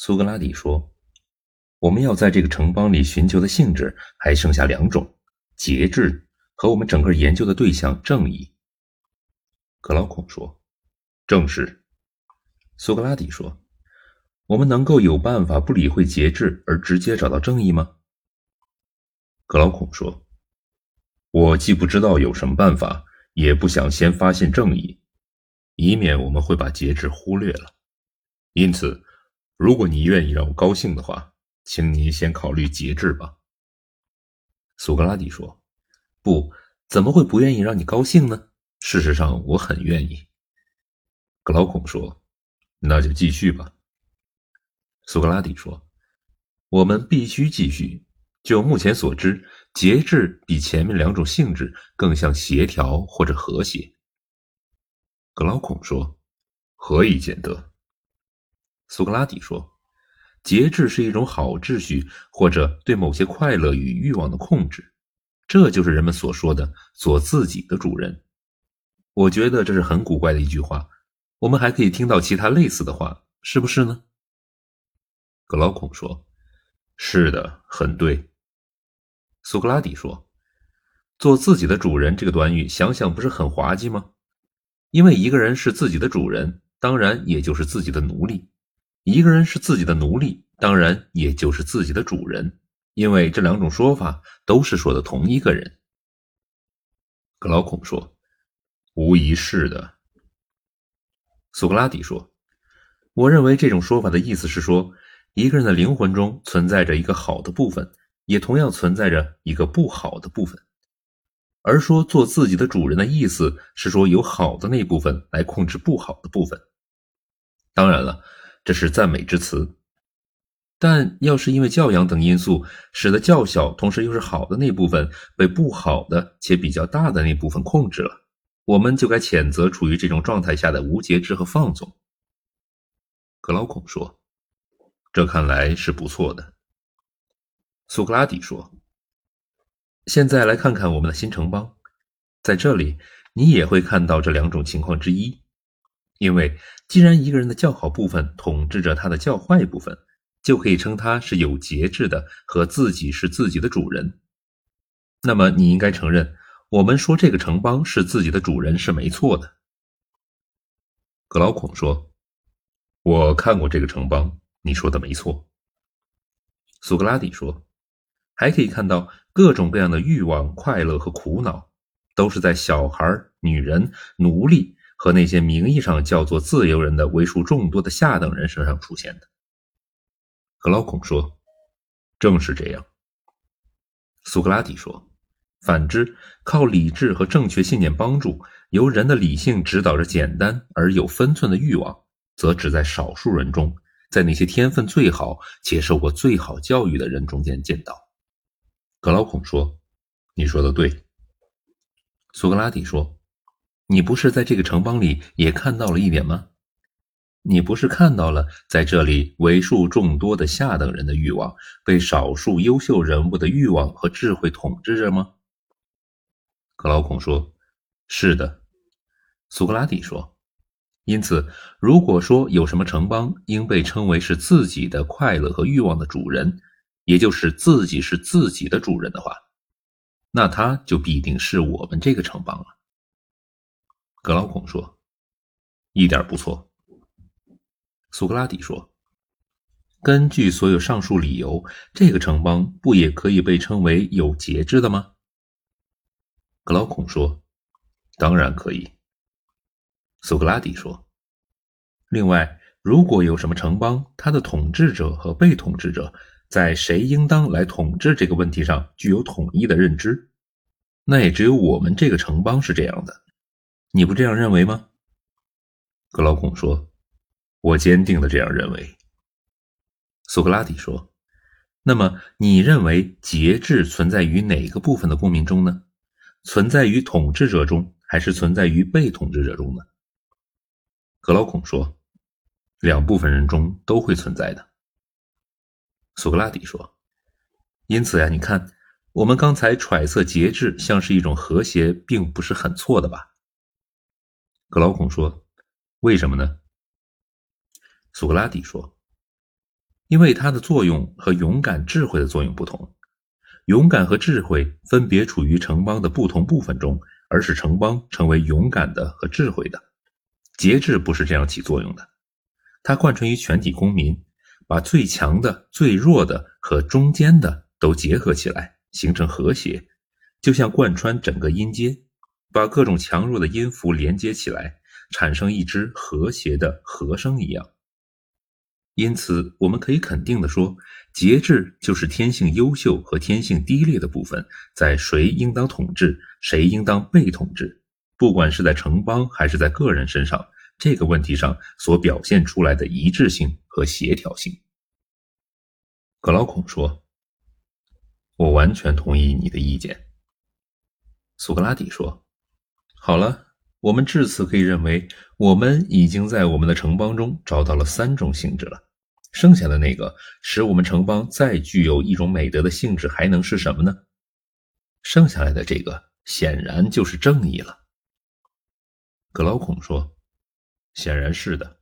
苏格拉底说：“我们要在这个城邦里寻求的性质还剩下两种：节制和我们整个研究的对象正义。”格劳孔说：“正是。”苏格拉底说：“我们能够有办法不理会节制而直接找到正义吗？”格劳孔说：“我既不知道有什么办法，也不想先发现正义，以免我们会把节制忽略了。因此。”如果你愿意让我高兴的话，请你先考虑节制吧。”苏格拉底说，“不，怎么会不愿意让你高兴呢？事实上，我很愿意。”格劳孔说，“那就继续吧。”苏格拉底说，“我们必须继续。就目前所知，节制比前面两种性质更像协调或者和谐。”格劳孔说，“何以见得？”苏格拉底说：“节制是一种好秩序，或者对某些快乐与欲望的控制，这就是人们所说的做自己的主人。”我觉得这是很古怪的一句话。我们还可以听到其他类似的话，是不是呢？格劳孔说：“是的，很对。”苏格拉底说：“做自己的主人这个短语，想想不是很滑稽吗？因为一个人是自己的主人，当然也就是自己的奴隶。”一个人是自己的奴隶，当然也就是自己的主人，因为这两种说法都是说的同一个人。格劳孔说：“无疑是的。”苏格拉底说：“我认为这种说法的意思是说，一个人的灵魂中存在着一个好的部分，也同样存在着一个不好的部分。而说做自己的主人的意思是说，有好的那部分来控制不好的部分。当然了。”这是赞美之词，但要是因为教养等因素使得较小同时又是好的那部分被不好的且比较大的那部分控制了，我们就该谴责处于这种状态下的无节制和放纵。格劳孔说：“这看来是不错的。”苏格拉底说：“现在来看看我们的新城邦，在这里你也会看到这两种情况之一。”因为，既然一个人的较好部分统治着他的较坏部分，就可以称他是有节制的和自己是自己的主人。那么，你应该承认，我们说这个城邦是自己的主人是没错的。格劳孔说：“我看过这个城邦，你说的没错。”苏格拉底说：“还可以看到各种各样的欲望、快乐和苦恼，都是在小孩、女人、奴隶。”和那些名义上叫做自由人的为数众多的下等人身上出现的，格劳孔说：“正是这样。”苏格拉底说：“反之，靠理智和正确信念帮助，由人的理性指导着简单而有分寸的欲望，则只在少数人中，在那些天分最好且受过最好教育的人中间见到。”格劳孔说：“你说的对。”苏格拉底说。你不是在这个城邦里也看到了一点吗？你不是看到了在这里为数众多的下等人的欲望被少数优秀人物的欲望和智慧统治着吗？克劳孔说：“是的。”苏格拉底说：“因此，如果说有什么城邦应被称为是自己的快乐和欲望的主人，也就是自己是自己的主人的话，那他就必定是我们这个城邦了。”格劳孔说：“一点不错。”苏格拉底说：“根据所有上述理由，这个城邦不也可以被称为有节制的吗？”格劳孔说：“当然可以。”苏格拉底说：“另外，如果有什么城邦，它的统治者和被统治者在谁应当来统治这个问题上具有统一的认知，那也只有我们这个城邦是这样的。”你不这样认为吗？格劳孔说：“我坚定的这样认为。”苏格拉底说：“那么你认为节制存在于哪个部分的公民中呢？存在于统治者中，还是存在于被统治者中呢？”格劳孔说：“两部分人中都会存在的。”苏格拉底说：“因此呀，你看，我们刚才揣测节制像是一种和谐，并不是很错的吧？”格劳孔说：“为什么呢？”苏格拉底说：“因为它的作用和勇敢、智慧的作用不同。勇敢和智慧分别处于城邦的不同部分中，而使城邦成为勇敢的和智慧的。节制不是这样起作用的，它贯穿于全体公民，把最强的、最弱的和中间的都结合起来，形成和谐，就像贯穿整个音阶，把各种强弱的音符连接起来，产生一支和谐的和声一样。因此，我们可以肯定地说，节制就是天性优秀和天性低劣的部分，在谁应当统治，谁应当被统治，不管是在城邦还是在个人身上，这个问题上所表现出来的一致性和协调性。格劳孔说：“我完全同意你的意见。”苏格拉底说：“好了，我们至此可以认为，我们已经在我们的城邦中找到了三种性质了。”剩下的那个使我们城邦再具有一种美德的性质，还能是什么呢？剩下来的这个显然就是正义了。格劳孔说：“显然是的。”